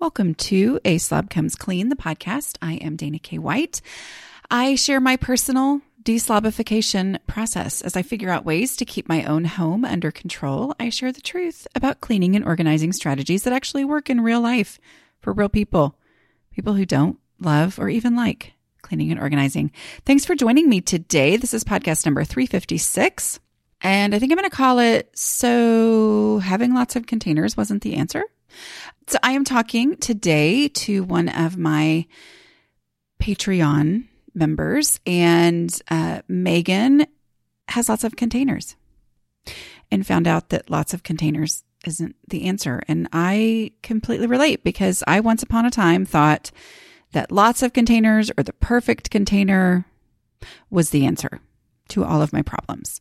Welcome to A Slob Comes Clean, the podcast. I am Dana K. White. I share my personal deslobification process as I figure out ways to keep my own home under control. I share the truth about cleaning and organizing strategies that actually work in real life for real people, people who don't love or even like cleaning and organizing. Thanks for joining me today. This is podcast number 356. And I think I'm going to call it So Having Lots of Containers Wasn't the Answer. So I am talking today to one of my Patreon members, and uh, Megan has lots of containers and found out that lots of containers isn't the answer. And I completely relate because I once upon a time thought that lots of containers or the perfect container was the answer to all of my problems.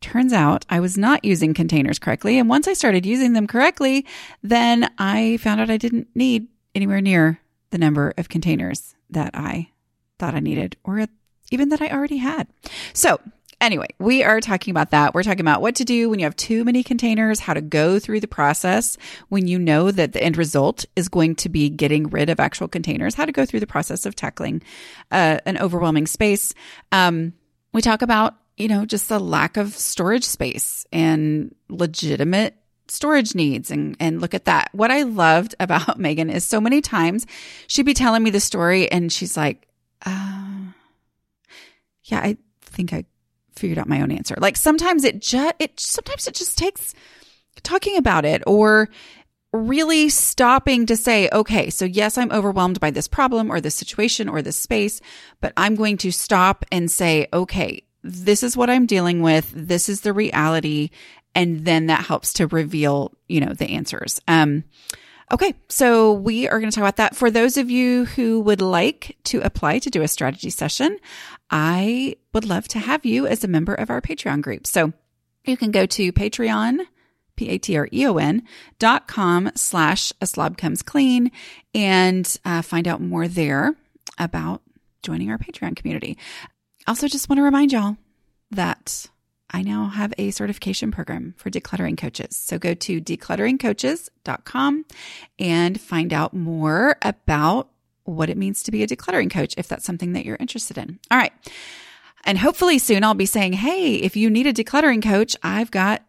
Turns out I was not using containers correctly. And once I started using them correctly, then I found out I didn't need anywhere near the number of containers that I thought I needed or even that I already had. So, anyway, we are talking about that. We're talking about what to do when you have too many containers, how to go through the process when you know that the end result is going to be getting rid of actual containers, how to go through the process of tackling uh, an overwhelming space. Um, we talk about you know, just the lack of storage space and legitimate storage needs and, and look at that. What I loved about Megan is so many times she'd be telling me the story and she's like, uh, yeah, I think I figured out my own answer. Like sometimes it just, it, sometimes it just takes talking about it or really stopping to say, okay, so yes, I'm overwhelmed by this problem or this situation or this space, but I'm going to stop and say, okay, this is what I'm dealing with. This is the reality. And then that helps to reveal, you know, the answers. Um, okay. So we are going to talk about that. For those of you who would like to apply to do a strategy session, I would love to have you as a member of our Patreon group. So you can go to Patreon, P-A-T-R-E-O-N dot com slash a slob comes clean and uh, find out more there about joining our Patreon community. Also, just want to remind y'all that I now have a certification program for decluttering coaches. So go to declutteringcoaches.com and find out more about what it means to be a decluttering coach if that's something that you're interested in. All right. And hopefully soon I'll be saying, Hey, if you need a decluttering coach, I've got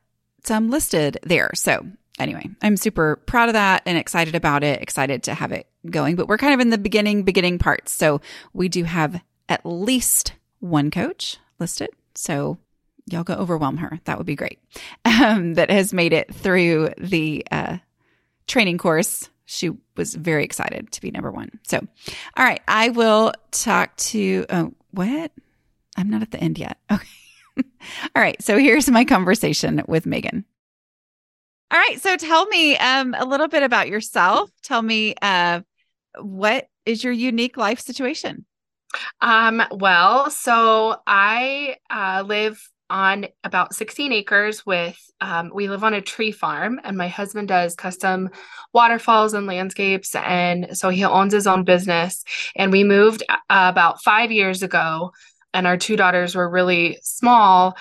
some listed there. So anyway, I'm super proud of that and excited about it, excited to have it going, but we're kind of in the beginning, beginning parts. So we do have at least one coach listed. So y'all go overwhelm her. That would be great. Um, that has made it through the uh, training course. She was very excited to be number one. So, all right, I will talk to, oh, what? I'm not at the end yet. Okay. all right. So here's my conversation with Megan. All right. So tell me um, a little bit about yourself. Tell me uh, what is your unique life situation? Um, well, so I uh, live on about 16 acres with um, we live on a tree farm and my husband does custom waterfalls and landscapes and so he owns his own business. And we moved uh, about five years ago and our two daughters were really small.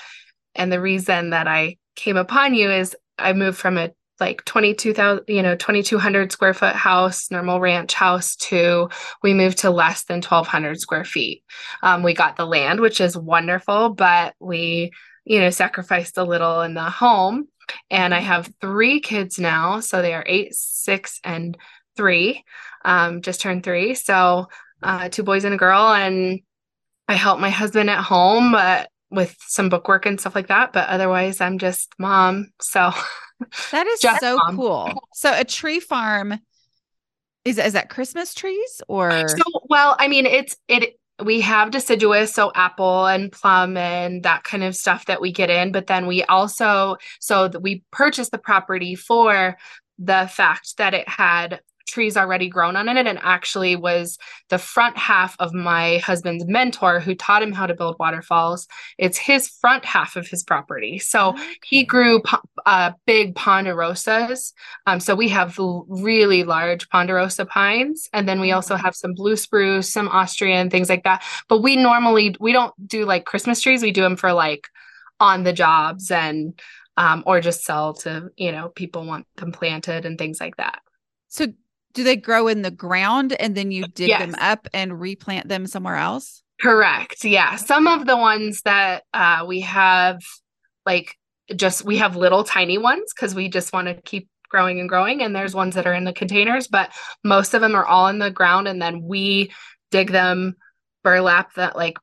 And the reason that i came upon you is i moved from a like 22,000, you know, 2,200 square foot house, normal ranch house to we moved to less than 1,200 square feet. Um, we got the land, which is wonderful, but we, you know, sacrificed a little in the home. And I have three kids now. So they are eight, six, and three, um, just turned three. So uh, two boys and a girl. And I help my husband at home, but with some bookwork and stuff like that. But otherwise, I'm just mom. So that is so mom. cool. So a tree farm is is that Christmas trees or so, well, I mean, it's it we have deciduous, so apple and plum and that kind of stuff that we get in. But then we also so we purchased the property for the fact that it had trees already grown on it and actually was the front half of my husband's mentor who taught him how to build waterfalls. It's his front half of his property. So okay. he grew uh, big ponderosas. Um, so we have really large ponderosa pines and then we also have some blue spruce some austrian things like that. But we normally we don't do like christmas trees. We do them for like on the jobs and um, or just sell to you know people want them planted and things like that. So do they grow in the ground and then you dig Yes. them up and replant them somewhere else? Correct. Yeah. Some of the ones that uh, we have, like, just we have little tiny ones because we just want to keep growing and growing. And there's ones that are in the containers, but most of them are all in the ground. And then we dig them, burlap that, like,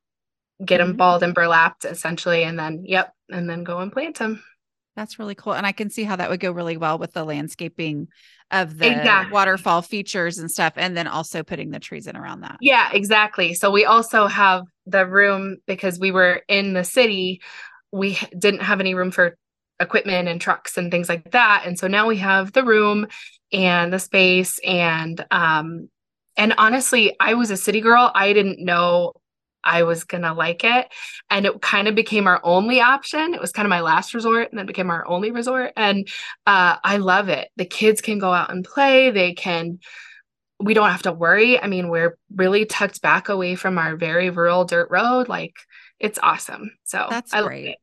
get them Mhm. balled and burlapped essentially. And then, yep. And then go and plant them. That's really cool. And I can see how that would go really well with the landscaping of the Exactly. waterfall features and stuff. And then also putting the trees in around that. Yeah, exactly. So we also have the room because we were in the city, we didn't have any room for equipment and trucks and things like that. And so now we have the room and the space and um and honestly, I was a city girl. I didn't know I was going to like it and it kind of became our only option. It was kind of my last resort and then became our only resort and uh I love it. The kids can go out and play. They can we don't have to worry. I mean, we're really tucked back away from our very rural dirt road. Like it's awesome. So That's I great.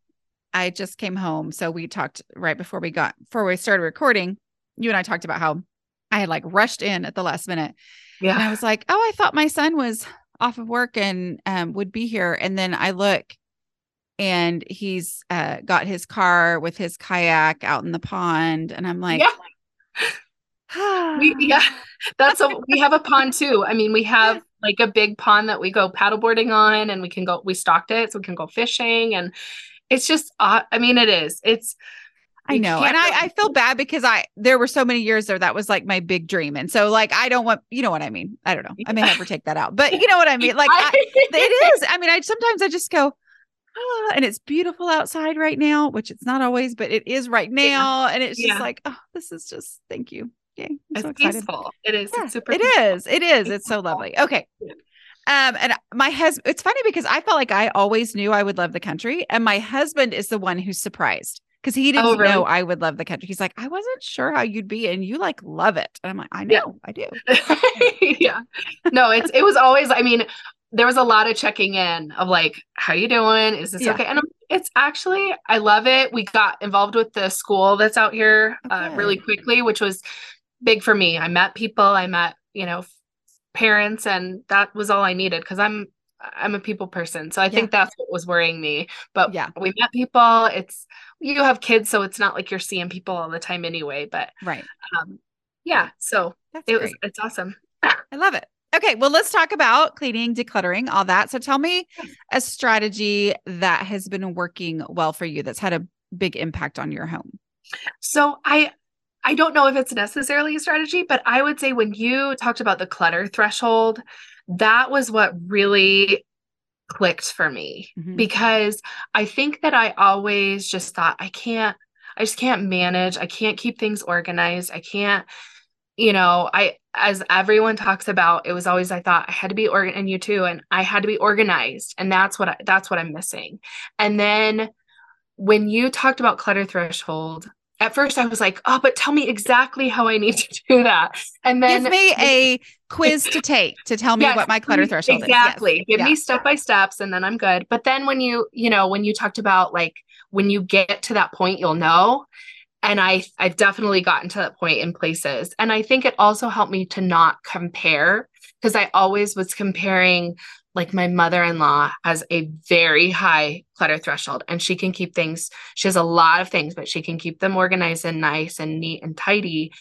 I just came home. So we talked right before we got, before we started recording. You and I talked about how I had like rushed in at the last minute. And I was like, oh, I thought my son was off of work and um, would be here. And then I look and he's uh, got his car with his kayak out in the pond. And I'm like, yeah. We, yeah. That's a we have a pond too. I mean, we have like a big pond that we go paddleboarding on and we can go we stocked it so we can go fishing and it's just uh, I mean it is. It's I know. And I, I feel bad because I, there were so many years there that was like my big dream. And so, like, I don't want, you know what I mean? I don't know. I may never take that out, but you know what I mean? Like, I, it is. I mean, I sometimes I just go, ah, and it's beautiful outside right now, which it's not always, but it is right Yeah. now. And it's just Yeah. like, oh, this is just, thank you. Yay. I'm it's so excited. peaceful. It is. Yeah, it's super it is. It is. It's so lovely. Okay. Um, and my husband, it's funny because I felt like I always knew I would love the country. And my husband is the one who's surprised because he didn't Oh, really? know I would love the country. He's like, I wasn't sure how you'd be, and you like love it. And I'm like, I Yeah. know, I do. yeah. No, it's it was always I mean, there was a lot of checking in of like, how you doing? Is this Yeah. okay? And it's actually I love it. We got involved with the school that's out here Oh, uh, really quickly, which was big for me. I met people, I met, you know, parents and that was all I needed because I'm I'm a people person. So I think that's what was worrying me. But Yeah. we met people. It's you have kids, so it's not like you're seeing people all the time anyway. But Right. um yeah, so That's it great. was it's awesome. I love it. Okay, well, let's talk about cleaning, decluttering, all that. So tell me a strategy that has been working well for you that's had a big impact on your home. So I I don't know if it's necessarily a strategy, but I would say when you talked about the clutter threshold, that was what really clicked for me Mhm. because I think that I always just thought I can't I just can't manage. I can't keep things organized. I can't you know, I as everyone talks about, it was always I thought I had to be organ and you too and I had to be organized and that's what I, that's what I'm missing. And then when you talked about clutter threshold, at first I was like, "Oh, but tell me exactly how I need to do that." And then Give me a quiz to take to tell me Yes, what my clutter threshold exactly. is. Give Yes. me step by steps and then I'm good. But then when you, you know, when you talked about like when you get to that point, you'll know. And I I've definitely gotten to that point in places. And I think it also helped me to not compare because I always was comparing like my mother-in-law has a very high clutter threshold and she can keep things she has a lot of things but she can keep them organized and nice and neat and tidy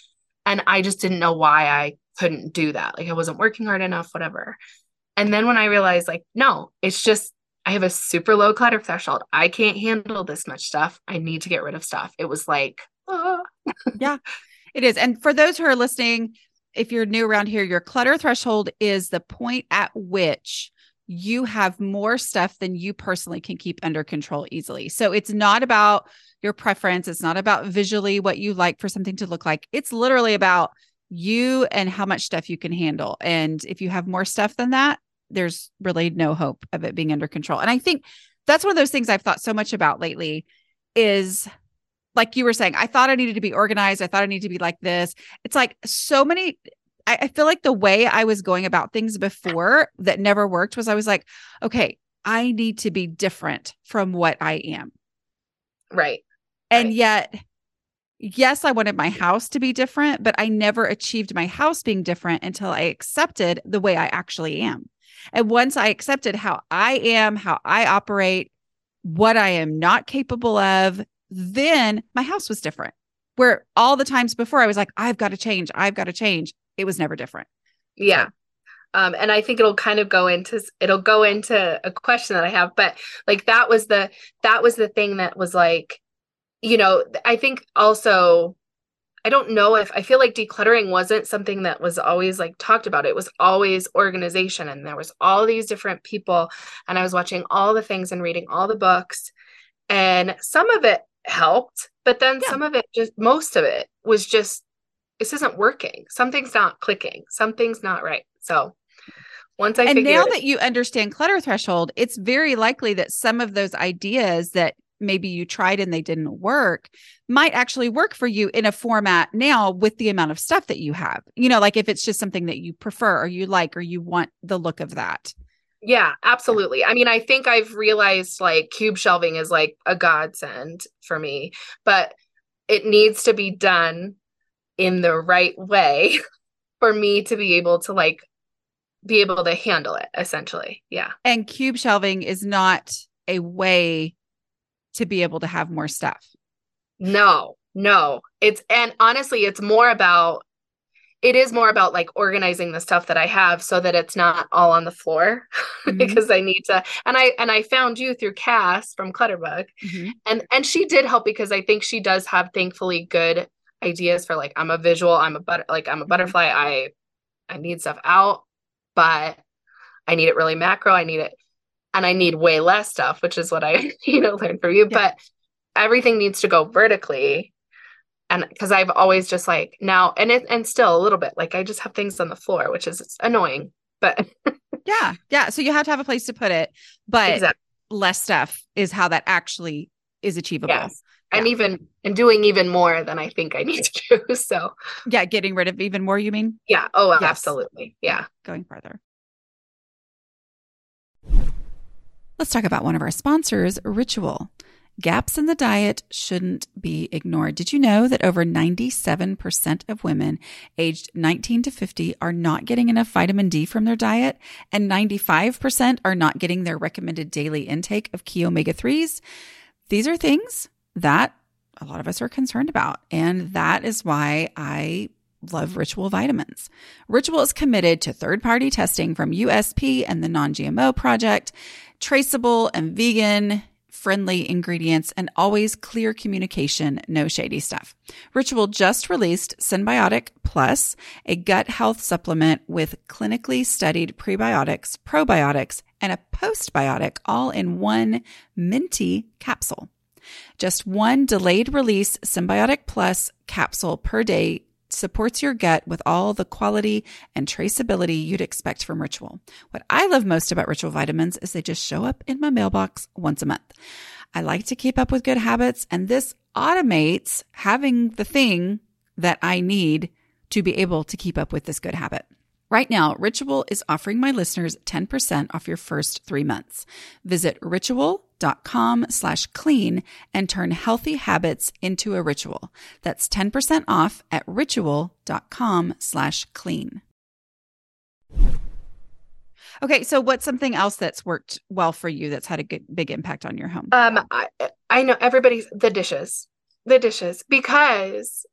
and I just didn't know why I couldn't do that like I wasn't working hard enough whatever and then when I realized, like, no, it's just I have a super low clutter threshold. I can't handle this much stuff. I need to get rid of stuff. It was like, ah. It is. And for those who are listening, if you're new around here, your clutter threshold is the point at which you have more stuff than you personally can keep under control easily. So it's not about your preference. It's not about visually what you like for something to look like. It's literally about you and how much stuff you can handle. And if you have more stuff than that, there's really no hope of it being under control. And I think that's one of those things I've thought so much about lately is like you were saying, I thought I needed to be organized. I thought I needed to be like this. It's like so many. I, I feel like the way I was going about things before that never worked was I was like, okay, I need to be different from what I am. right. And Right. yet yes, I wanted my house to be different, but I never achieved my house being different until I accepted the way I actually am. And once I accepted how I am, how I operate, what I am not capable of, then my house was different. Where all the times before I was like, I've got to change, I've got to change. It was never different. Yeah. Um, and I think it'll kind of go into it'll go into a question that I have, but like that was the that was the thing that was like, you know, I think also I don't know if I feel like decluttering wasn't something that was always like talked about. It was always organization and there was all these different people and I was watching all the things and reading all the books and some of it helped, but then yeah. some of it just most of it was just this isn't working. Something's not clicking. Something's not right. So once I and now it- that you understand clutter threshold, it's very likely that some of those ideas that maybe you tried and they didn't work might actually work for you in a format now with the amount of stuff that you have. You know, like if it's just something that you prefer or you like or you want the look of that. Yeah, absolutely. I mean, I think I've realized like cube shelving is like a godsend for me, but it needs to be done in the right way for me to be able to like be able to handle it essentially. Yeah. And cube shelving is not a way to be able to have more stuff. No, no. It's and honestly, it's more about it is more about like organizing the stuff that I have so that it's not all on the floor mm-hmm. because I need to and I and I found you through Cas from Clutterbug mm-hmm. and and she did help because I think she does have thankfully good ideas for like I'm a visual I'm a but like I'm a butterfly I I need stuff out but I need it really macro I need it and I need way less stuff, which is what I, you know, learned from you. Yeah. But everything needs to go vertically. And because I've always just like now, and it, and still a little bit like I just have things on the floor, which is annoying, but yeah, yeah. So you have to have a place to put it, but exactly. less stuff is how that actually is achievable. Yes. Yeah. And even and doing even more than I think I need to do. So yeah, getting rid of even more, you mean? Yeah. Oh, yes. absolutely. Yeah. Going further. Let's talk about one of our sponsors, Ritual. Gaps in the diet shouldn't be ignored. Did you know that over 97% of women aged 19 to 50 are not getting enough vitamin D from their diet and 95% are not getting their recommended daily intake of key omega 3s? These are things that a lot of us are concerned about. And that is why I love Ritual vitamins. Ritual is committed to third party testing from USP and the Non GMO Project traceable and vegan friendly ingredients and always clear communication, no shady stuff. Ritual just released Synbiotic Plus, a gut health supplement with clinically studied prebiotics, probiotics, and a postbiotic all in one minty capsule. Just one delayed release Synbiotic Plus capsule per day supports your gut with all the quality and traceability you'd expect from Ritual. What I love most about Ritual vitamins is they just show up in my mailbox once a month. I like to keep up with good habits, and this automates having the thing that I need to be able to keep up with this good habit. Right now, Ritual is offering my listeners 10% off your first three months. Visit ritual.com slash clean and turn healthy habits into a ritual. That's 10% off at ritual.com slash clean. Okay, so what's something else that's worked well for you that's had a good big impact on your home? Um, I, I know everybody's the dishes, the dishes, because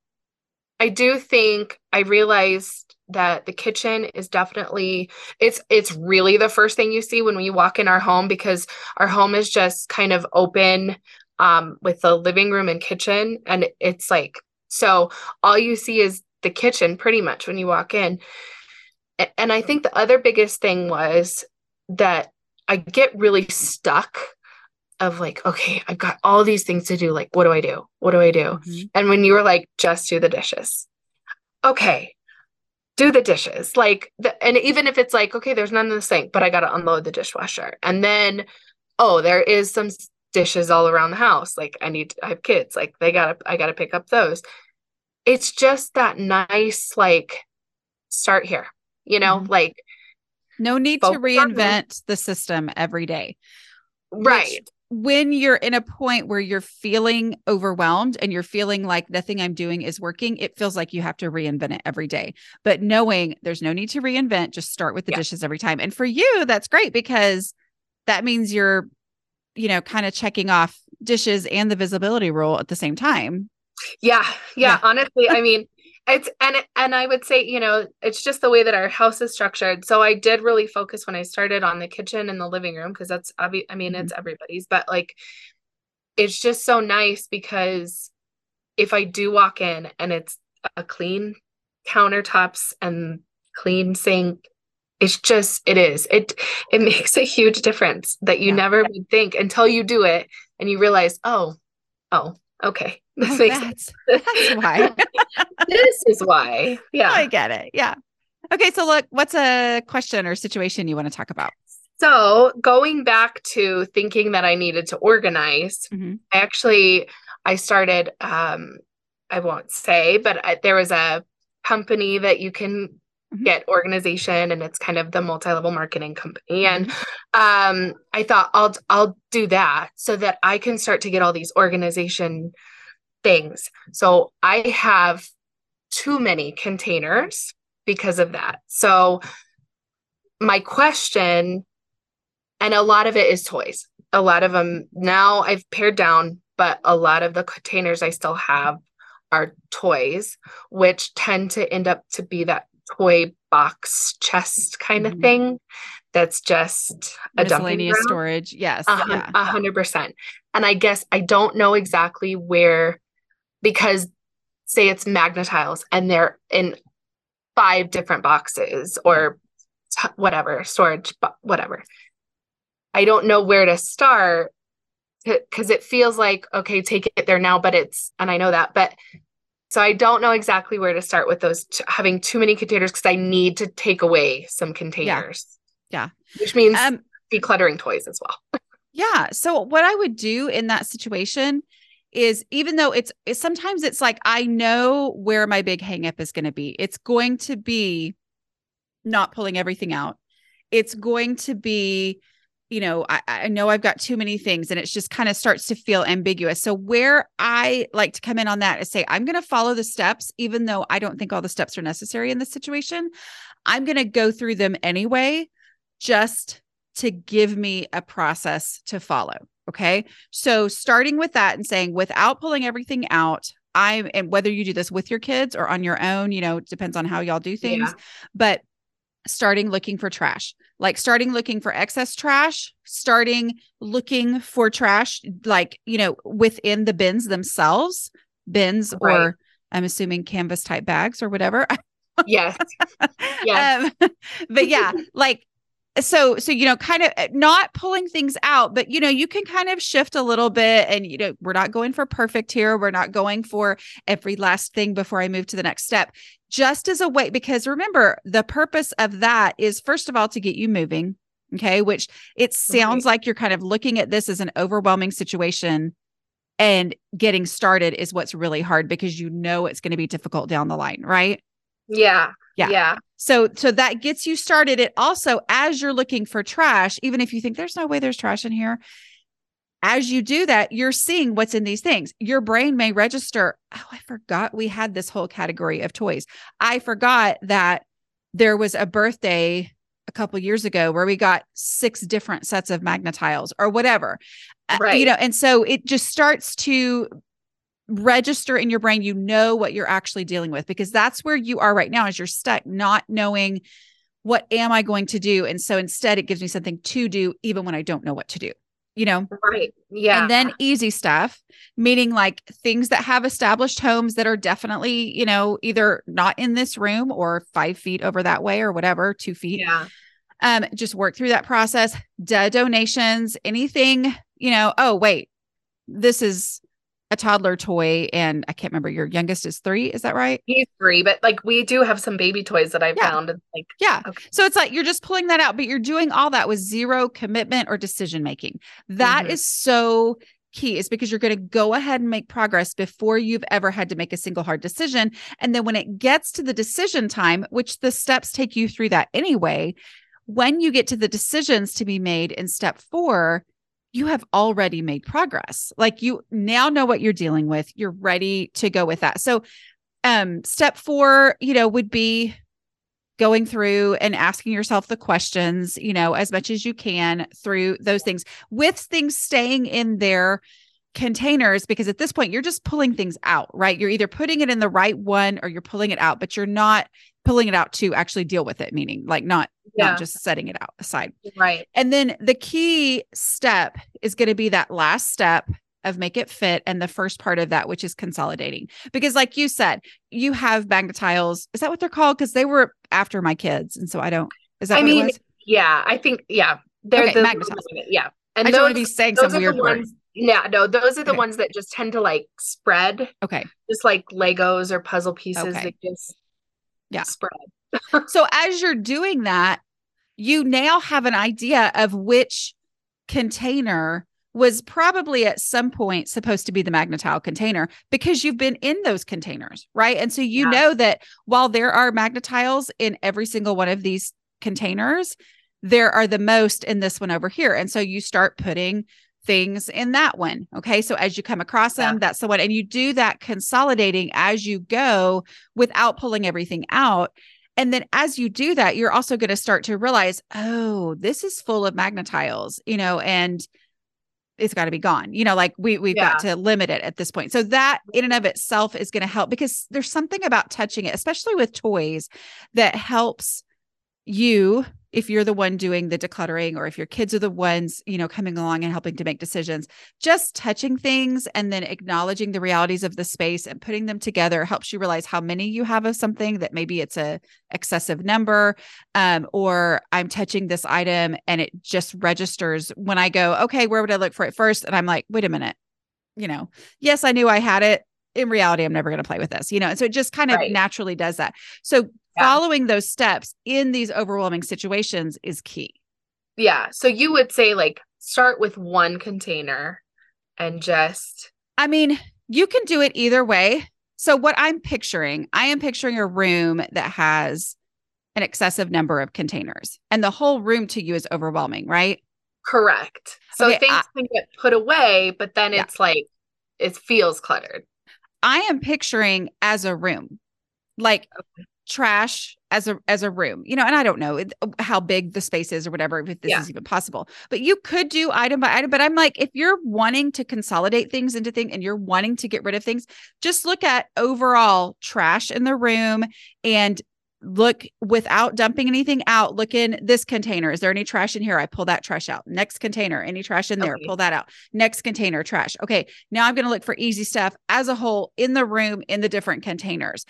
I do think I realized that the kitchen is definitely it's it's really the first thing you see when we walk in our home because our home is just kind of open um with the living room and kitchen. And it's like so all you see is the kitchen pretty much when you walk in. And i think the other biggest thing was that i get really stuck of like okay i've got all these things to do like what do i do? What do i do? Mm-hmm. and when you were like just do the dishes. Okay do the dishes. Like the, and even if it's like okay there's none in the sink but i gotta unload the dishwasher. And then oh there is some dishes all around the house. Like i need to, i have kids. Like they gotta i gotta pick up those. It's just that nice like start here you know? Mm-hmm. like no need to reinvent the system every day right when you're in a point where you're feeling overwhelmed and you're feeling like nothing I'm doing is working, it feels like you have to reinvent it every day. But knowing there's no need to reinvent, just start with the yeah. dishes every time. And for you, that's great because that means you're, you know, kind of checking off dishes and the visibility rule at the same time. Yeah. Yeah. yeah. Honestly, I mean, it's and and i would say you know it's just the way that our house is structured. So i did really focus when i started on the kitchen and the living room because that's obvious i mean mm-hmm. it's everybody's but like it's just so nice because if i do walk in and it's a clean countertops and clean sink it's just it is. It it makes a huge difference that you yeah. never would think until you do it and you realize oh oh okay. This oh, makes that's, that's why this is why yeah i get it yeah okay so look what's a question or situation you want to talk about so going back to thinking that i needed to organize mm-hmm. i actually i started um i won't say but I, there was a company that you can mm-hmm. get organization and it's kind of the multi-level marketing company and mm-hmm. um i thought i'll i'll do that so that i can start to get all these organization things. So i have too many containers because of that. So my question and a lot of it is toys. A lot of them now i've pared down but a lot of the containers i still have are toys which tend to end up to be that toy box chest kind mm-hmm. of thing that's just a miscellaneous storage yes a hundred percent. And i guess i don't know exactly where because say it's Magna-Tiles and they're in five different boxes or t- whatever storage whatever i don't know where to start because it feels like okay take it there now but it's and i know that but so I don't know exactly where to start with those t- having too many containers because I need to take away some containers. Yeah. yeah. Which means um, decluttering toys as well. yeah. So what I would do in that situation is even though it's, it's sometimes it's like I know where my big hangup is going to be. It's going to be not pulling everything out. It's going to be you know, I, I know I've got too many things and it just kind of starts to feel ambiguous. So, where I like to come in on that is say, I'm going to follow the steps, even though I don't think all the steps are necessary in this situation. I'm going to go through them anyway, just to give me a process to follow. Okay. So, starting with that and saying, without pulling everything out, I'm, and whether you do this with your kids or on your own, you know, it depends on how y'all do things, yeah. but starting looking for trash like starting looking for excess trash starting looking for trash like you know within the bins themselves bins right. or i'm assuming canvas type bags or whatever yes yes um, but yeah like so so you know kind of eh, not pulling things out but you know you can kind of shift a little bit and you know we're not going for perfect here we're not going for every last thing before i move to the next step just as a way because remember the purpose of that is first of all to get you moving okay which it sounds right. like you're kind of looking at this as an overwhelming situation and getting started is what's really hard because you know it's going to be difficult down the line right yeah yeah. Yeah. So so that gets you started. It also as you're looking for trash, even if you think there's no way there's trash in here, as you do that, you're seeing what's in these things. Your brain may register, oh, I forgot we had this whole category of toys. I forgot that there was a birthday a couple years ago where we got six different sets of Magna-Tiles or whatever. Right. Uh, you know, and so it just starts to register in your brain you know what you're actually dealing with because that's where you are right now is you're stuck not knowing what am i going to do? And so instead it gives me something to do even when i don't know what to do you know? Right. Yeah and then easy stuff meaning like things that have established homes that are definitely you know either not in this room or five feet over that way or whatever two feet. Yeah. Um just work through that process De- donations anything you know oh wait this is a toddler toy and I can't remember your youngest is 3, is that right? He's 3, but like we do have some baby toys that I've yeah. found and like Yeah. Okay. So it's like you're just pulling that out but you're doing all that with zero commitment or decision making. That mm-hmm. is so key is because you're going to go ahead and make progress before you've ever had to make a single hard decision and then when it gets to the decision time, which the steps take you through that anyway, when you get to the decisions to be made in step 4, you have already made progress. Like you now know what you're dealing with. You're ready to go with that. So, um, step four, you know, would be going through and asking yourself the questions, you know, as much as you can through those things with things staying in their containers because at this point you're just pulling things out, right? You're either putting it in the right one or you're pulling it out, but you're not pulling it out to actually deal with it, meaning like not yeah. not just setting it out aside. Right. And then the key step is going to be that last step of make it fit and the first part of that which is consolidating because like you said you have tiles is that what they're called because they were after my kids and so i don't is that i mean yeah i think yeah they're okay, the yeah and I those, don't want to be saying some weird ones, yeah no those are the okay. ones that just tend to like spread okay just like legos or puzzle pieces okay. that just yeah spread so as you're doing that you now have an idea of which container was probably at some point supposed to be the Magna-Tile container because you've been in those containers, right? And so you yeah. know that while there are Magna-Tiles in every single one of these containers, there are the most in this one over here. And so you start putting things in that one. Okay. So as you come across them, yeah. that's the one. And you do that consolidating as you go without pulling everything out. And then as you do that, you're also going to start to realize, oh, this is full of Magna-Tiles, you know, and it's got to be gone. You know, like we we've yeah. got to limit it at this point. So that in and of itself is going to help because there's something about touching it, especially with toys, that helps you if you're the one doing the decluttering or if your kids are the ones you know coming along and helping to make decisions just touching things and then acknowledging the realities of the space and putting them together helps you realize how many you have of something that maybe it's a excessive number um, or i'm touching this item and it just registers when i go okay where would i look for it first and i'm like wait a minute you know yes i knew i had it in reality, I'm never going to play with this, you know? And so it just kind of right. naturally does that. So yeah. following those steps in these overwhelming situations is key. Yeah. So you would say like start with one container and just I mean, you can do it either way. So what I'm picturing, I am picturing a room that has an excessive number of containers and the whole room to you is overwhelming, right? Correct. So okay, things I, can get put away, but then yeah. it's like it feels cluttered. I am picturing as a room, like okay trash as a as a room you know and i don't know uh, how big the space is or whatever if this yeah. is even possible. But you could do item by item but i'm like if you're wanting to consolidate things into things and you're wanting to get rid of things just look at overall trash in the room and look without dumping anything out look in this container. Is there any trash in here? I pull that trash out. Next container. Any trash in there? Okay. pull that out. Next container trash. Okay now i'm going to look for easy stuff as a whole in the room in the different containers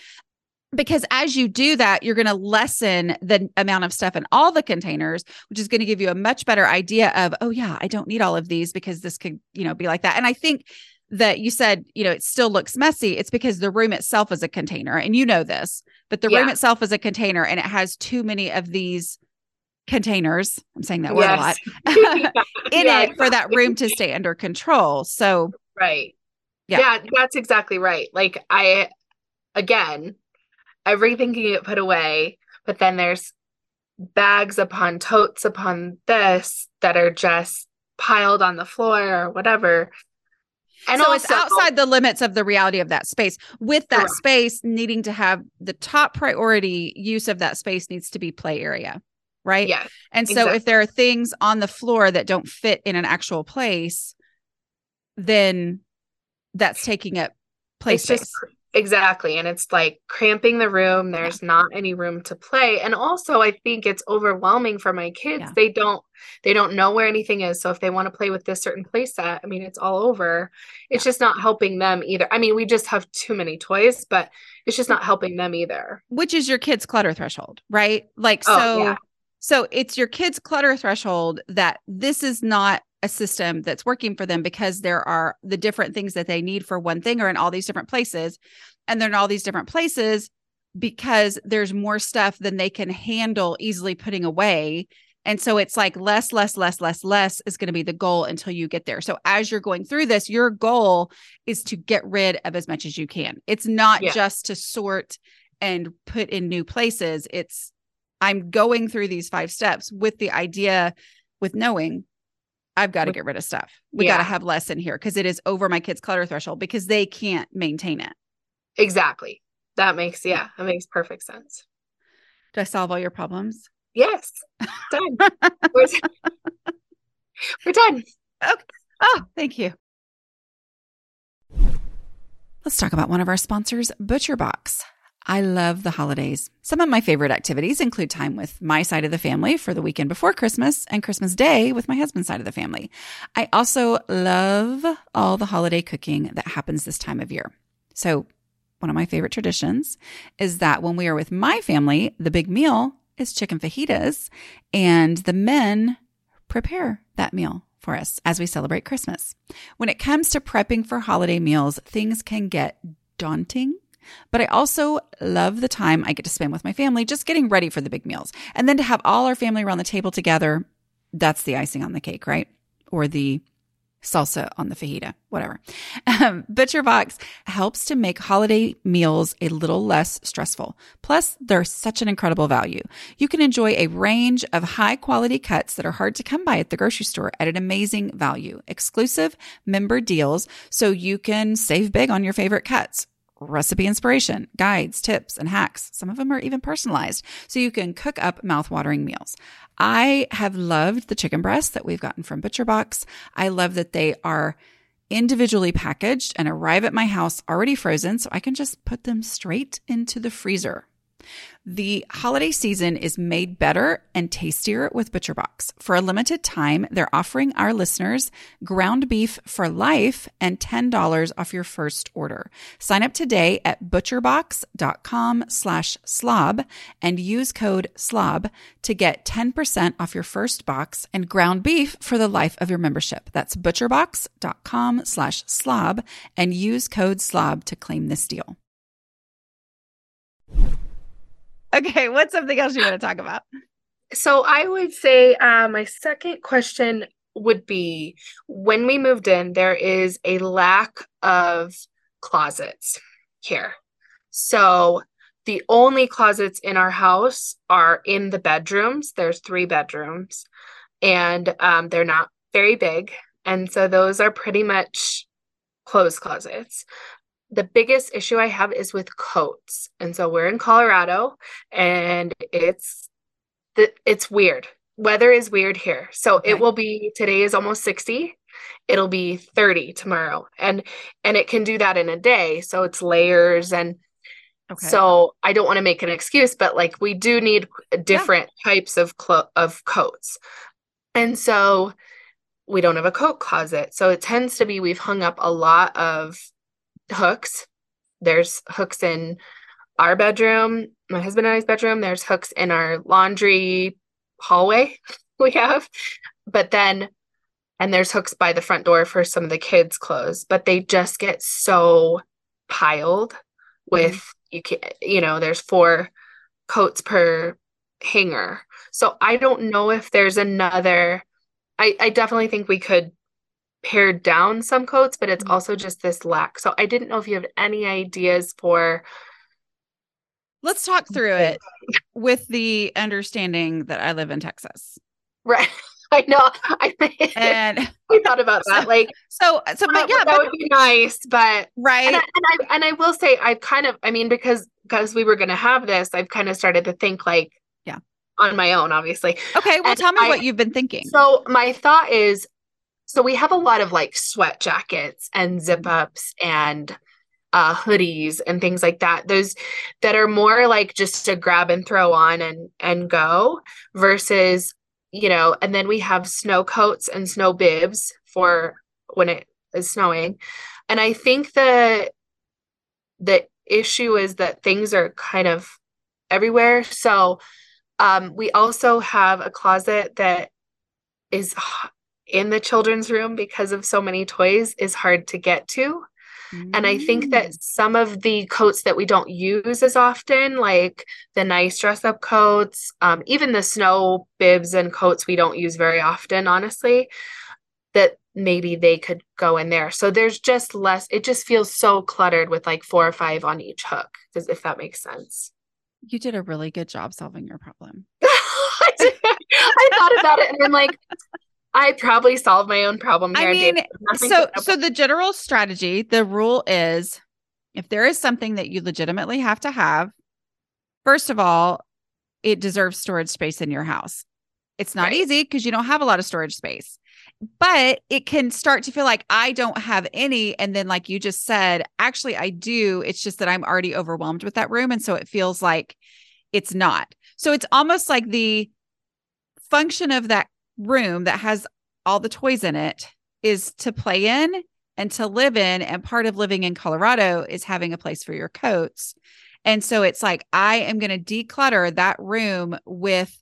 because as you do that you're going to lessen the amount of stuff in all the containers which is going to give you a much better idea of oh yeah i don't need all of these because this could you know be like that and i think that you said you know it still looks messy it's because the room itself is a container and you know this but the yeah. room itself is a container and it has too many of these containers i'm saying that word yes. a lot in yeah, it for that room to stay under control so right yeah. yeah that's exactly right like i again everything can get put away, but then there's bags upon totes upon this that are just piled on the floor or whatever. And so also, it's outside the limits of the reality of that space. With that correct. space needing to have the top priority use of that space needs to be play area. Right. Yeah. And so exactly. if there are things on the floor that don't fit in an actual place, then that's taking up place space. Just, Exactly. And it's like cramping the room. There's yeah. not any room to play. And also I think it's overwhelming for my kids. Yeah. They don't they don't know where anything is. So if they want to play with this certain play set, I mean it's all over. It's yeah. just not helping them either. I mean, we just have too many toys, but it's just not helping them either. Which is your kids' clutter threshold, right? Like oh, so so it's your kids' clutter threshold that this is not a system that's working for them because there are the different things that they need for one thing are in all these different places. And they're in all these different places because there's more stuff than they can handle easily putting away. And so it's like less less less less less is going to be the goal until you get there. So as you're going through this your goal is to get rid of as much as you can. It's not yeah. just to sort and put in new places. It's i'm going through these five steps with the idea with knowing I've got to get rid of stuff. We Yeah. got to have less in here because it is over my kids' clutter threshold because they can't maintain it. Exactly. That makes yeah, that makes perfect sense. Did I solve all your problems? Yes. Done. We're, we're done. Oh, thank you. Let's talk about one of our sponsors, ButcherBox. I love the holidays. Some of my favorite activities include time with my side of the family for the weekend before Christmas and Christmas Day with my husband's side of the family. I also love all the holiday cooking that happens this time of year. So, one of my favorite traditions is that when we are with my family, the big meal is chicken fajitas, and the men prepare that meal for us as we celebrate Christmas. When it comes to prepping for holiday meals, things can get daunting. But I also love the time I get to spend with my family just getting ready for the big meals. And then to have all our family around the table together, that's the icing on the cake, right? Or the salsa on the fajita, whatever. Um, ButcherBox helps to make holiday meals a little less stressful. Plus, they're such an incredible value. You can enjoy a range of high quality cuts that are hard to come by at the grocery store at an amazing value. Exclusive member deals so you can save big on your favorite cuts recipe inspiration, guides, tips, and hacks. Some of them are even personalized, so you can cook up mouth-watering meals. I have loved the chicken breasts that we've gotten from ButcherBox. I love that they are individually packaged and arrive at my house already frozen, so I can just put them straight into the freezer. The holiday season is made better and tastier with ButcherBox. For a limited time, they're offering our listeners ground beef for life and $10 off your first order. Sign up today at butcherbox.com slash slob and use code slob to get 10% off your first box and ground beef for the life of your membership. That's butcherbox.com slash slob and use code slob to claim this deal. Okay, what's something else you want to talk about? So I would say uh, my second question would be when we moved in, there is a lack of closets here. So the only closets in our house are in the bedrooms. There's three bedrooms, and um, they're not very big. And so those are pretty much closed closets. The biggest issue I have is with coats. And so we're in Colorado and it's the, it's weird. Weather is weird here. So Okay. it will be today is almost 60. It'll be 30 tomorrow. And and it can do that in a day. So it's layers and Okay. so I don't want to make an excuse, but like we do need different types of clo- of coats. And so we don't have a coat closet. So it tends to be we've hung up a lot of hooks. There's hooks in our bedroom, my husband and I's bedroom. There's hooks in our laundry hallway we have. But then and there's hooks by the front door for some of the kids' clothes, but they just get so piled with mm-hmm. you can you know there's four coats per hanger so i don't know if there's another i i definitely think we could pare down some coats but it's Mhm. also just this lack so i didn't know if you have any ideas for Let's talk through it with the understanding that I live in Texas. right i know i And I thought about that like so so but yeah, that but, would be nice but right. and I, and I and I will say I've kind of I mean because because we were going to have this I've kind of started to think like Yeah. on my own obviously okay, well and tell me I- what you've been thinking. so my thought is so we have a lot of like sweat jackets and zip ups and uh hoodies and things like that those that are more like just to grab and throw on and and go versus you know and then we have snow coats and snow bibs for when it is snowing. And i think the the issue is that things are kind of everywhere. So um we also have a closet that is in the children's room because of so many toys is hard to get to and I think Mm. that some of the coats that we don't use as often, like the nice dress up coats, um, even the snow bibs and coats we don't use very often, honestly, that maybe they could go in there. So there's just less, it just feels so cluttered with like four or five on each hook, if that makes sense. you did a really good job solving your problem. I I thought about it and I'm like, I probably solved my own problem. I mean, so so the general strategy, the rule is if there is something that you legitimately have to have, first of all, it deserves storage space in your house. It's not right. easy because you don't have a lot of storage space, but it can start to feel like I don't have any. And then, like you just said, actually, I do. It's just that I'm already overwhelmed with that room. And so it feels like it's not. So it's almost like the function of that room that has all the toys in it is to play in and to live in. And part of living in Colorado is having a place for your coats. And so it's like, I am going to declutter that room with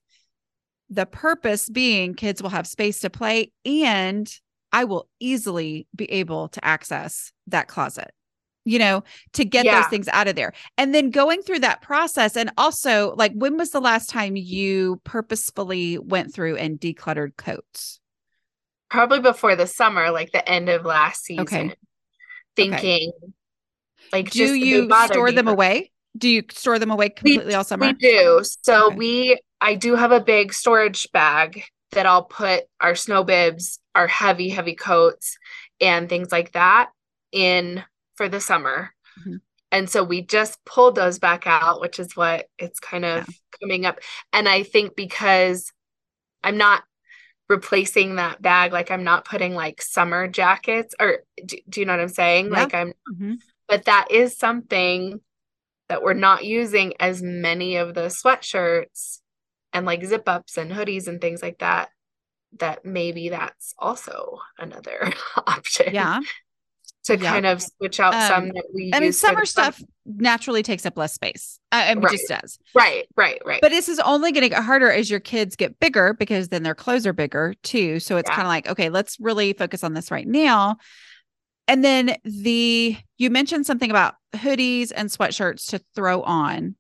the purpose being kids will have space to play and I will easily be able to access that closet, you know, to get yeah. those things out of there. And then going through that process. And also, like, when was the last time you purposefully went through and decluttered coats? Probably before the summer, like the end of last season. Okay. Thinking, okay. like, do you store them away? Do you store them away completely we, all summer? We do. So okay. we I do have a big storage bag that I'll put our snow bibs, our heavy, heavy coats, and things like that in for the summer. Mm-hmm. And so we just pulled those back out, which is what it's kind of yeah. coming up. And I think because I'm not replacing that bag, like I'm not putting like summer jackets or do, do you know what I'm saying? Yeah. Like I'm, mm-hmm. but that is something that we're not using as many of the sweatshirts and like zip ups and hoodies and things like that that maybe that's also another option yeah to yeah. kind of switch out um, some that we I mean summer stuff naturally takes up less space. I mean right. just does. Right, right, right. But this is only going to get harder as your kids get bigger because then their clothes are bigger too. So it's yeah. kind of like, okay, let's really focus on this right now. And then the you mentioned something about hoodies and sweatshirts to throw on.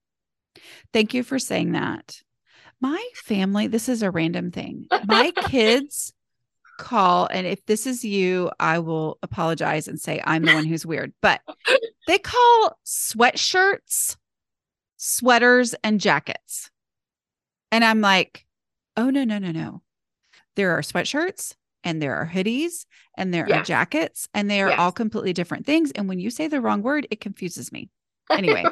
Thank you for saying that. My family, this is a random thing. My kids call, and if this is you, I will apologize and say I'm the one who's weird, but they call sweatshirts, sweaters, and jackets. And I'm like, oh, no, no, no, no. There are sweatshirts and there are hoodies and there yeah. are jackets and they are yes. all completely different things. And when you say the wrong word, it confuses me. Anyway,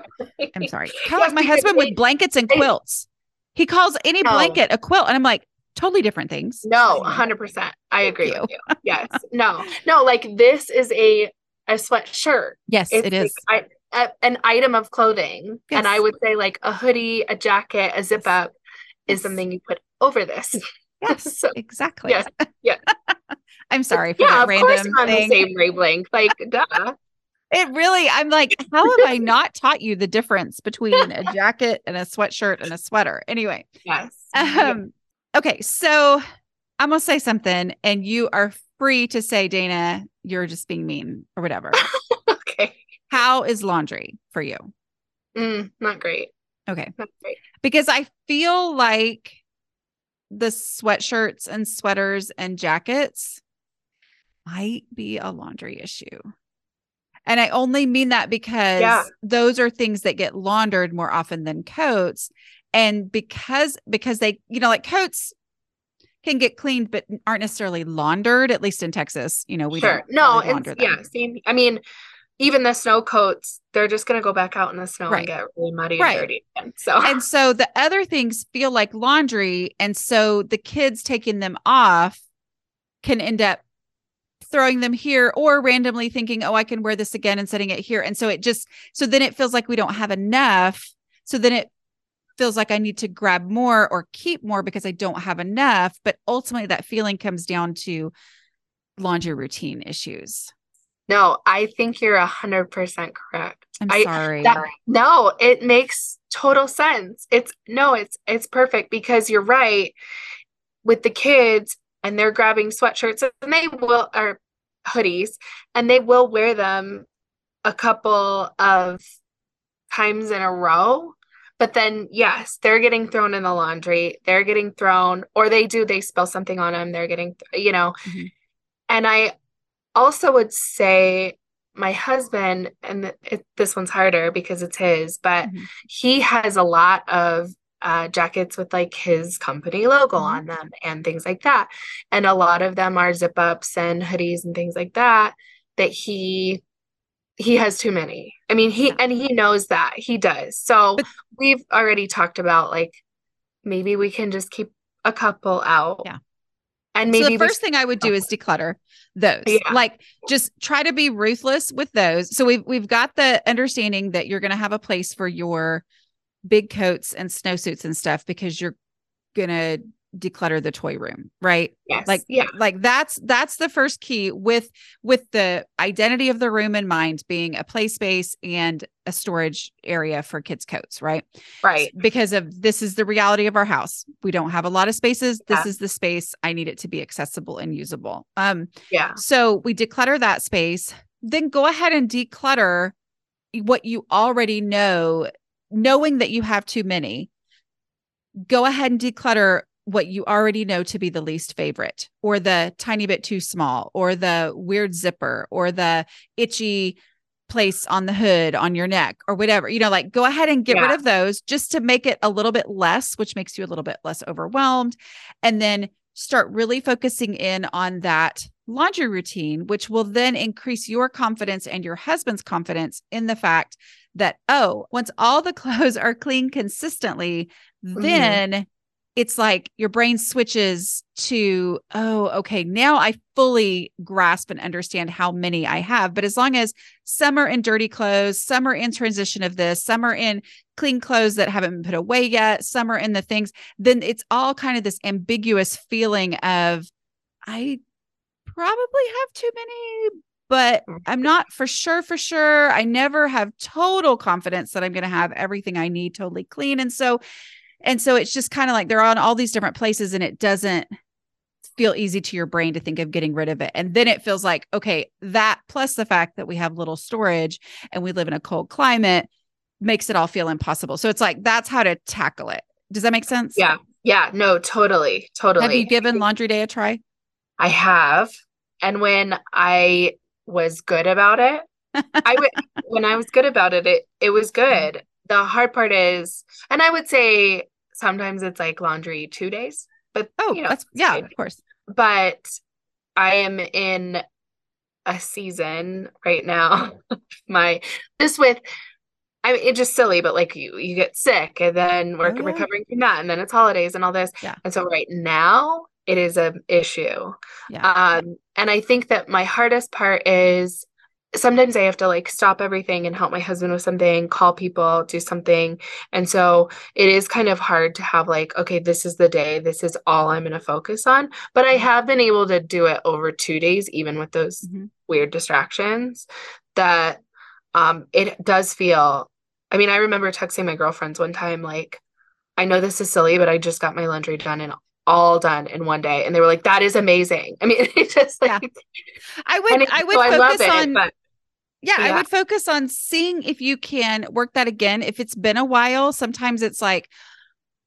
I'm sorry. Kind of like my husband with blankets and quilts. He calls any no. blanket a quilt. And I'm like, totally different things. No, 100%. I agree you. with you. Yes. No, no, like this is a, a sweatshirt. Yes, it's it is. Like, I, a, an item of clothing. Yes. And I would say like a hoodie, a jacket, a zip up yes. is something you put over this. Yes, so, exactly. Yeah. Yeah. I'm sorry for yeah, that random course on the same wavelength. Like, duh. It really, I'm like, how have I not taught you the difference between a jacket and a sweatshirt and a sweater? Anyway. Yes. Um, okay. So I'm to say something, and you are free to say, Dana, you're just being mean or whatever. okay. How is laundry for you? Mm, not great. Okay. Not great. Because I feel like the sweatshirts and sweaters and jackets might be a laundry issue. And I only mean that because yeah. those are things that get laundered more often than coats. And because because they, you know, like coats can get cleaned but aren't necessarily laundered, at least in Texas. You know, we sure. don't no, really launder yeah, same. I mean, even the snow coats, they're just gonna go back out in the snow right. and get really muddy right. and dirty again. So and so the other things feel like laundry, and so the kids taking them off can end up throwing them here or randomly thinking, oh, I can wear this again and setting it here. And so it just, so then it feels like we don't have enough. So then it feels like I need to grab more or keep more because I don't have enough. But ultimately, that feeling comes down to laundry routine issues. No, I think you're a hundred percent correct. I'm I, sorry. That, no, it makes total sense. It's no, it's it's perfect because you're right. With the kids, and they're grabbing sweatshirts and they will or hoodies and they will wear them a couple of times in a row but then yes they're getting thrown in the laundry they're getting thrown or they do they spill something on them they're getting you know mm-hmm. and i also would say my husband and it, this one's harder because it's his but mm-hmm. he has a lot of uh, jackets with like his company logo mm-hmm. on them and things like that. And a lot of them are zip ups and hoodies and things like that that he he has too many. I mean, he yeah. and he knows that he does. So but, we've already talked about like maybe we can just keep a couple out. Yeah. And maybe so the first thing I would do oh. is declutter those. Yeah. Like just try to be ruthless with those. So we've we've got the understanding that you're going to have a place for your big coats and snowsuits and stuff because you're going to declutter the toy room right? Yes. Like yeah. like that's that's the first key with with the identity of the room in mind being a play space and a storage area for kids coats right? Right. Because of this is the reality of our house. We don't have a lot of spaces. This is the space i need it to be accessible and usable. Um yeah. so we declutter that space then go ahead and declutter what you already know knowing that you have too many. Go ahead and declutter what you already know to be the least favorite or the tiny bit too small or the weird zipper or the itchy place on the hood on your neck or whatever you know like go ahead and get yeah. rid of those just to make it a little bit less which makes you a little bit less overwhelmed and then start really focusing in on that laundry routine which will then increase your confidence and your husband's confidence in the fact that oh once all the clothes are clean consistently mm-hmm. then it's like your brain switches to, oh, okay, now I fully grasp and understand how many I have. But as long as some are in dirty clothes, some are in transition of this, some are in clean clothes that haven't been put away yet, some are in the things, then it's all kind of this ambiguous feeling of, I probably have too many, but. I'm not for sure, for sure. I never have total confidence that I'm going to have everything I need totally clean. And so, and so it's just kind of like they're on all these different places and it doesn't feel easy to your brain to think of getting rid of it. And then it feels like, okay, that plus the fact that we have little storage and we live in a cold climate makes it all feel impossible. So it's like that's how to tackle it. Does that make sense? Yeah. Yeah. No, totally. Totally. Have you given laundry day a try? I have. And when I was good about it, I when I was good about it, it it was good. The hard part is, and I would say sometimes it's like laundry two days, but oh, you know, that's yeah, of course. But I am in a season right now. my this with I mean, it's just silly, but like you, you get sick and then we're oh, yeah. recovering from that, and then it's holidays and all this. Yeah. And so right now it is an issue. Yeah. Um, and I think that my hardest part is sometimes I have to like stop everything and help my husband with something, call people, do something. And so it is kind of hard to have like, okay, this is the day, this is all I'm going to focus on. But I have been able to do it over two days, even with those mm-hmm. weird distractions, that um, it does feel. I mean, I remember texting my girlfriends one time, like, I know this is silly, but I just got my laundry done and all done in one day and they were like that is amazing i mean it's just like yeah. i would i would so focus I on but yeah, yeah, I would focus on seeing if you can work that again. If it's been a while, sometimes it's like,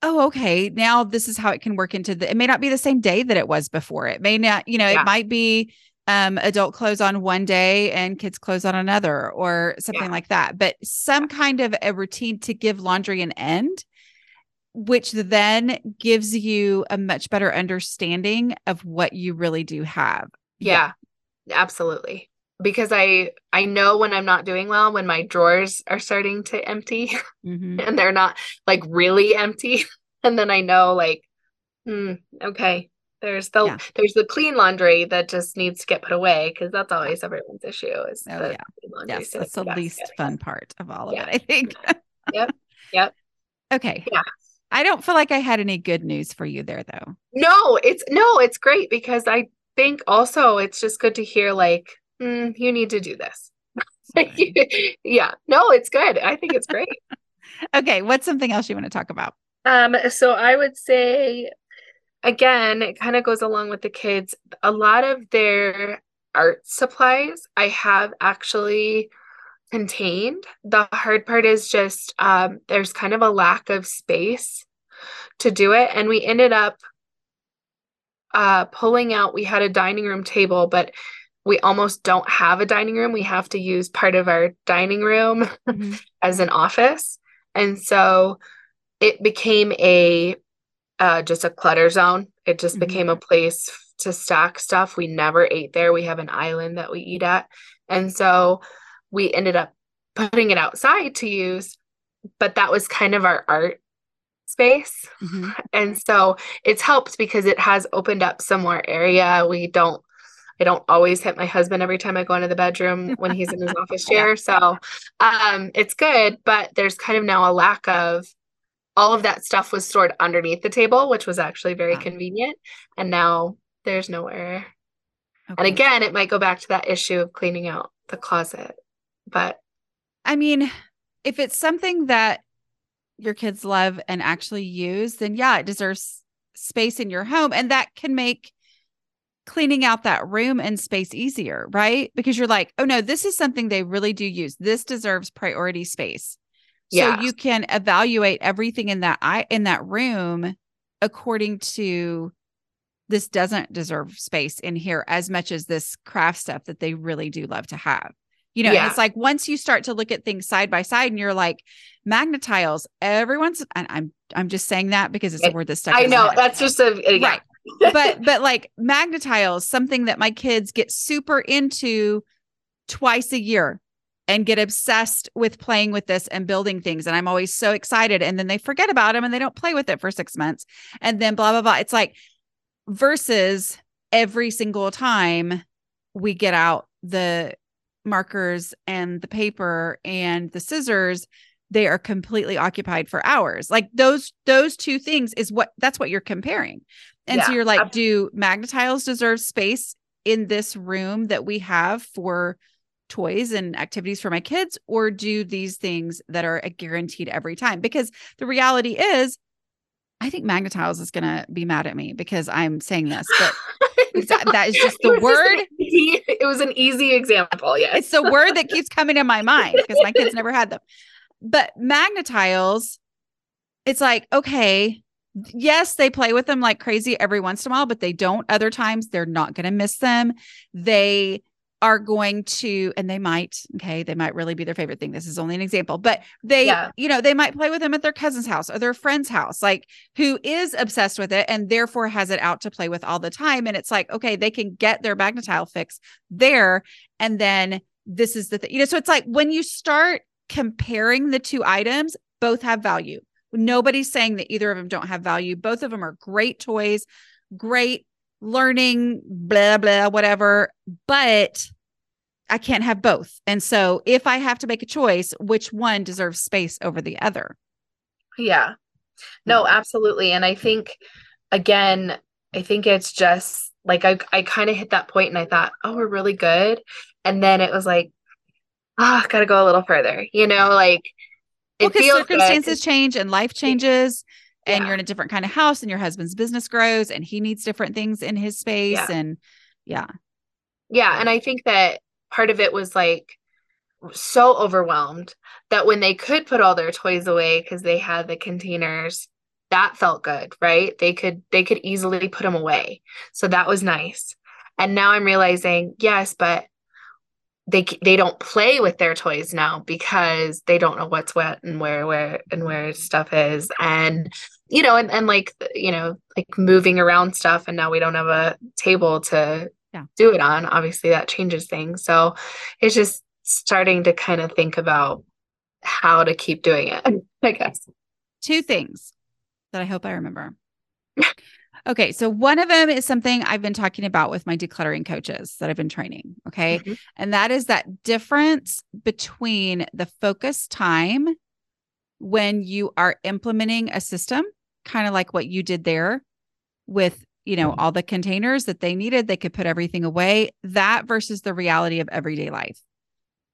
oh, okay, now this is how it can work into the. It may not be the same day that it was before. It may not, you know, yeah. it might be um adult clothes on one day and kids clothes on another or something yeah. like that. But some kind of a routine to give laundry an end which then gives you a much better understanding of what you really do have. Yeah, yeah. absolutely because I I know when I'm not doing well when my drawers are starting to empty mm-hmm. and they're not like really empty. And then I know like hmm, okay there's the yeah. there's the clean laundry that just needs to get put away because that's always everyone's issue is oh yeah. yes so that's the least fun part of all of yeah. it I think. Yep. Yep. Okay. Yeah. I don't feel like I had any good news for you there though. No it's no it's great because I think also it's just good to hear like mm, you need to do this. yeah, no, it's good. I think it's great. okay, what's something else you want to talk about? Um, so I would say again, it kind of goes along with the kids. A lot of their art supplies I have actually contained. The hard part is just um, there's kind of a lack of space to do it. And we ended up uh, pulling out, we had a dining room table, but we almost don't have a dining room. We have to use part of our dining room mm-hmm. as an office. And so it became a uh, just a clutter zone. It just mm-hmm. became a place to stack stuff. We never ate there. We have an island that we eat at. And so we ended up putting it outside to use, but that was kind of our art space. Mm-hmm. And so it's helped because it has opened up some more area. We don't I don't always hit my husband every time I go into the bedroom when he's in his office chair. So um, it's good, but there's kind of now a lack of all of that stuff was stored underneath the table, which was actually very wow. convenient. And now there's nowhere. Okay. And again, it might go back to that issue of cleaning out the closet. But I mean, if it's something that your kids love and actually use, then yeah, it deserves space in your home. And that can make cleaning out that room and space easier, right? Because you're like, oh no, this is something they really do use. This deserves priority space. Yeah. So you can evaluate everything in that I in that room according to this doesn't deserve space in here as much as this craft stuff that they really do love to have. You know, yeah. it's like once you start to look at things side by side and you're like, Magna-Tiles, everyone's and I'm I'm just saying that because it's a word that's stuck. I know that's just a uh, yeah. right. But but like Magna-Tiles, something that my kids get super into twice a year and get obsessed with playing with this and building things. And I'm always so excited. And then they forget about them and they don't play with it for six months. And then blah, blah, blah. It's like versus every single time we get out the markers and the paper and the scissors they are completely occupied for hours like those those two things is what that's what you're comparing and yeah, so you're like absolutely. do Magna-Tiles deserve space in this room that we have for toys and activities for my kids or do these things that are guaranteed every time because the reality is I think Magna-Tiles is going to be mad at me because I'm saying this, but that, that is just the word. Easy, it was an easy example. Yes. It's the word that keeps coming in my mind because my kids never had them. But Magna-Tiles, it's like, okay, yes, they play with them like crazy every once in a while, but they don't. Other times they're not going to miss them. They are going to, and they might, okay, they might really be their favorite thing. This is only an example, but they, yeah. you know, they might play with them at their cousin's house or their friend's house, like who is obsessed with it and therefore has it out to play with all the time. And it's like, okay, they can get their Magna-Tile fix there. And then this is the thing, you know, so it's like when you start comparing the two items, both have value. Nobody's saying that either of them don't have value. Both of them are great toys, great learning, blah, blah, whatever. But I can't have both. And so if I have to make a choice, which one deserves space over the other? Yeah. No, mm-hmm. absolutely. And I think again, I think it's just like I I kind of hit that point and I thought, oh, we're really good. And then it was like, ah, oh, gotta go a little further, you know, like well, because circumstances good. change and life changes and you're in a different kind of house and your husband's business grows and he needs different things in his space yeah. and yeah. Yeah and i think that part of it was like so overwhelmed that when they could put all their toys away because they had the containers that felt good right? They could they could easily put them away. So that was nice. And now i'm realizing yes but they they don't play with their toys now because they don't know what's what and where where and where stuff is. And you know and, and like you know like moving around stuff and now we don't have a table to yeah. do it on obviously that changes things. So it's just starting to kind of think about how to keep doing it i guess. Two things that i hope i remember Okay. So one of them is something I've been talking about with my decluttering coaches that I've been training. Okay. Mm-hmm. And that is that difference between the focus time when you are implementing a system, kind of like what you did there with, you know, all the containers that they needed, they could put everything away, that versus the reality of everyday life.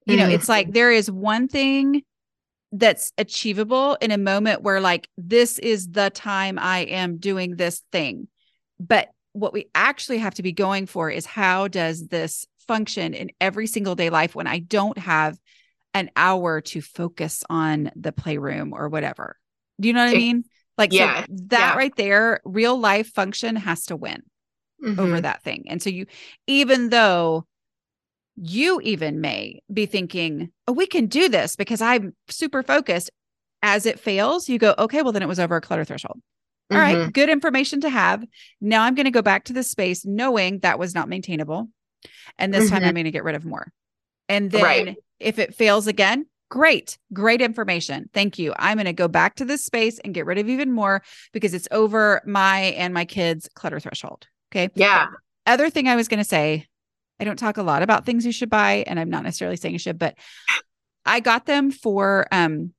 You know, mm-hmm. it's like there is one thing that's achievable in a moment where like this is the time I am doing this thing. But what we actually have to be going for is how does this function in every single day life when I don't have an hour to focus on the playroom or whatever. Do you know what I mean? Like yeah, so that yeah. right there, real life function has to win mm-hmm. over that thing. And so you even though you even may be thinking, oh, we can do this because I'm super focused. as it fails, you go, okay, well, then it was over a clutter threshold. All right, Mhm. good information to have. Now I'm going to go back to the space knowing that was not maintainable. And this time Mhm. I'm going to get rid of more. And then Right. if it fails again, great, great information. Thank you. I'm going to go back to this space and get rid of even more because it's over my and my kids' clutter threshold. Okay. Yeah. Other thing I was going to say, I don't talk a lot about things you should buy, and I'm not necessarily saying you should, but I got them for um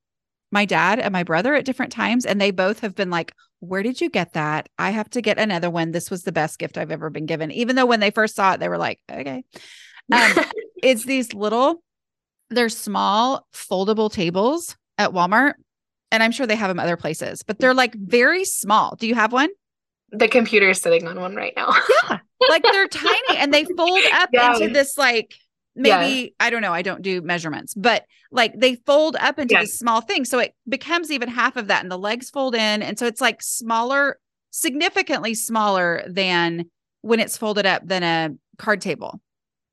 my dad and my brother at different times, and they both have been like, Where did you get that? I have to get another one. This was the best gift I've ever been given. Even though when they first saw it, they were like, Okay. Um, it's these little, they're small foldable tables at Walmart. And I'm sure they have them other places, but they're like very small. Do you have one? The computer's sitting on one right now. Yeah. Like they're tiny and they fold up Yeah. into this like maybe I don't know, I don't do measurements, but like they fold up into Yeah. this small thing. So it becomes even half of that and the legs fold in. And so it's like smaller, significantly smaller than when it's folded up than a card table.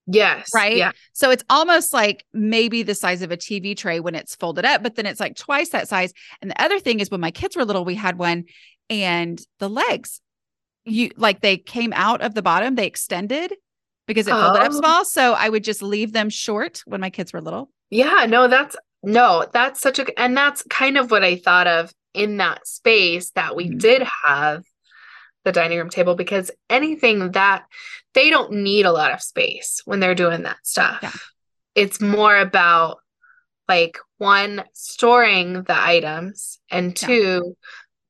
yes. Right? Yeah. So it's almost like maybe the size of a TV tray when it's folded up, but then it's like twice that size. And the other thing is when my kids were little, we had one and the legs, you like they came out of the bottom, they extended because it folded up Oh. small. So I would just leave them short when my kids were little. Yeah. No, that's no, that's such a and that's kind of what I thought of in that space that we Mhm. did have the dining room table because anything that they don't need a lot of space when they're doing that stuff. Yeah. It's more about like one storing the items and Yeah. two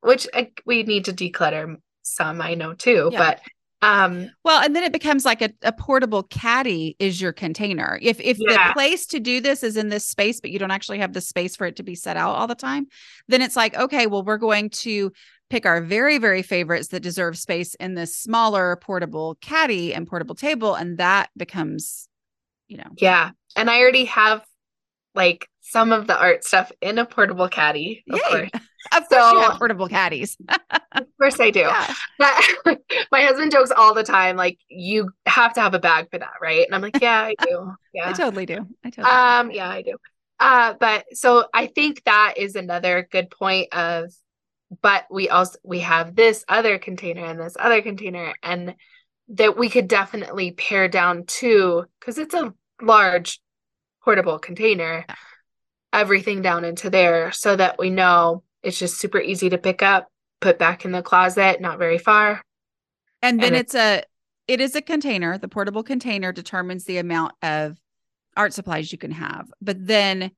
which I, we need to declutter some I know too Yeah. but um Well, and then it becomes like a, a portable caddy is your container. If if Yeah. the place to do this is in this space, but you don't actually have the space for it to be set out all the time, then it's like, okay, well, we're going to pick our very, very favorites that deserve space in this smaller portable caddy and portable table. And that becomes, you know, Yeah. And I already have like some of the art stuff in a portable caddy. Of Yay. course. of course you have portable caddies. Of course I do. Yeah. That- my husband jokes all the time, like, you have to have a bag for that, right? And I'm like, Yeah, I do. Yeah, I totally do. I totally do. Um, yeah, I do. Uh, but so I think that is another good point of but we also we have this other container and this other container and that we could definitely pare down to because it's a large portable container Yeah. everything down into there so that we know it's just super easy to pick up put back in the closet not very far. And then and it- it's a it is a container. The portable container determines the amount of art supplies you can have. But then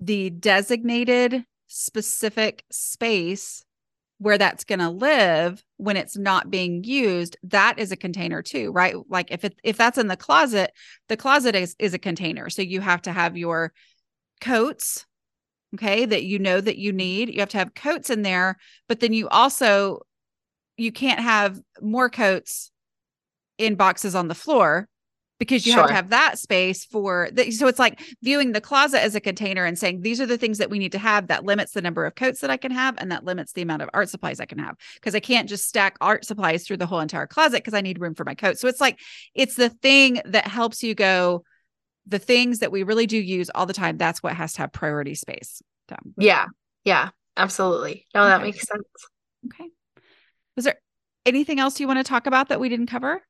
the designated specific space where that's going to live when it's not being used that is a container too right? Like if it if that's in the closet the closet is is a container. So you have to have your coats okay that you know that you need. You have to have coats in there but then you also you can't have more coats in boxes on the floor because you have to have that space for the, so it's like viewing the closet as a container and saying these are the things that we need to have that limits the number of coats that I can have and that limits the amount of art supplies I can have because I can't just stack art supplies through the whole entire closet because I need room for my coat. So it's like it's the thing that helps you go the things that we really do use all the time that's what has to have priority space. So, yeah yeah absolutely no that makes sense okay. Was there anything else you want to talk about that we didn't cover?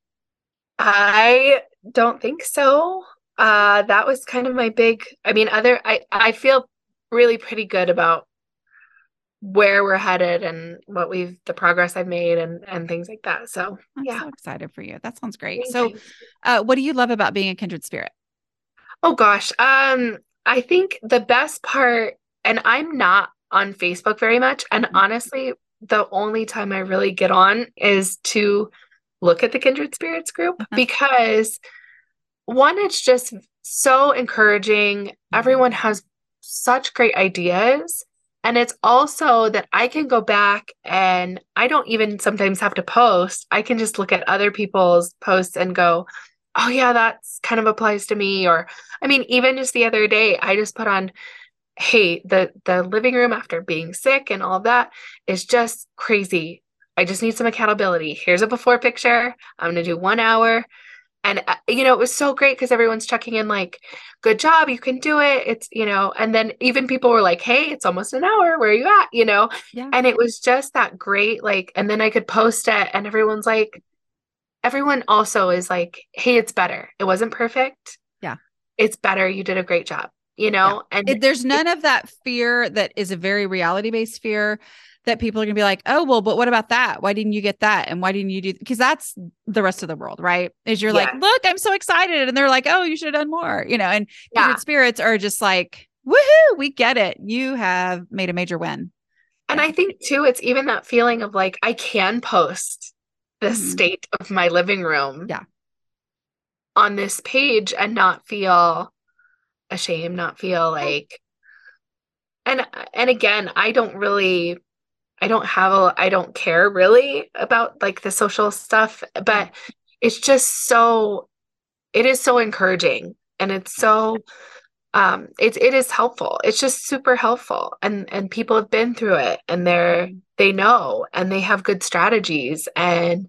I don't think so. Uh that was kind of my big I mean other I I feel really pretty good about where we're headed and what we've the progress I've made and and things like that. So, I'm yeah. so excited for you. That sounds great. thank So, uh, what do you love about being a kindred spirit? Oh gosh. Um I think the best part and I'm not on Facebook very much and Mhm. honestly the only time I really get on is to look at the Kindred Spirits group Uh-huh. because one it's just so encouraging. Everyone has such great ideas and it's also that I can go back and I don't even sometimes have to post. I can just look at other people's posts and go, "Oh yeah, that's kind of applies to me." Or I mean, even just the other day, I just put on, "Hey, the the living room after being sick and all that is just crazy. I just need some accountability. Here's a before picture. I'm going to do 1 hour. And uh, you know it was so great because everyone's checking in like good job you can do it. It's you know and then even people were like hey it's almost an hour. Where are you at? You know? Yeah. and it was just that great like and then i could post it and everyone's like everyone also is like hey it's better. It wasn't perfect. Yeah. It's better. You did a great job you know yeah. and it, there's none it, of that fear that is a very reality based fear that people are going to be like, oh, well, but what about that? Why didn't you get that? And why didn't you do? Because that's the rest of the world, right? Is you're yeah. like, look, I'm so excited, and they're like, oh, you should have done more, you know. And yeah. spirits are just like, woohoo, we get it. You have made a major win. And yeah. I think too, it's even that feeling of like I can post the mm-hmm. state of my living room, yeah, on this page and not feel ashamed, not feel like and and again i don't really I don't have a I don't care really about like the social stuff, but it's just so it is so encouraging and it's so um it's it is helpful. It's just super helpful and and people have been through it and they're they know and they have good strategies and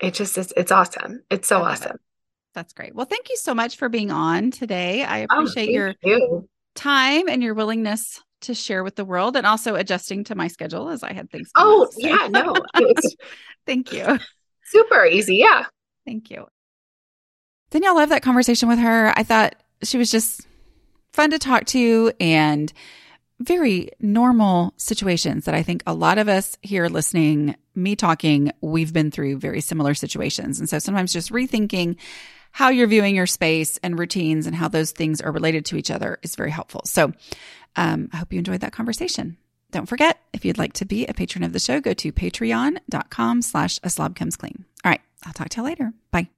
it just is it's awesome. It's so awesome. It. That's great. Well, thank you so much for being on today. I oh, appreciate oh, your you. time and your willingness to share with the world and also adjusting to my schedule as I had things. Oh, so. yeah, no. Thank you. Super easy. Yeah. Thank you. Danielle loved that conversation with her. I thought she was just fun to talk to and very normal situations that I think a lot of us here listening, me talking, we've been through very similar situations. And so sometimes just rethinking how you're viewing your space and routines and how those things are related to each other is very helpful. So um, I hope you enjoyed that conversation. Don't forget, if you'd like to be a patron of the show, go to patreon.com slash a slob comes clean. All right. I'll talk to you later. Bye.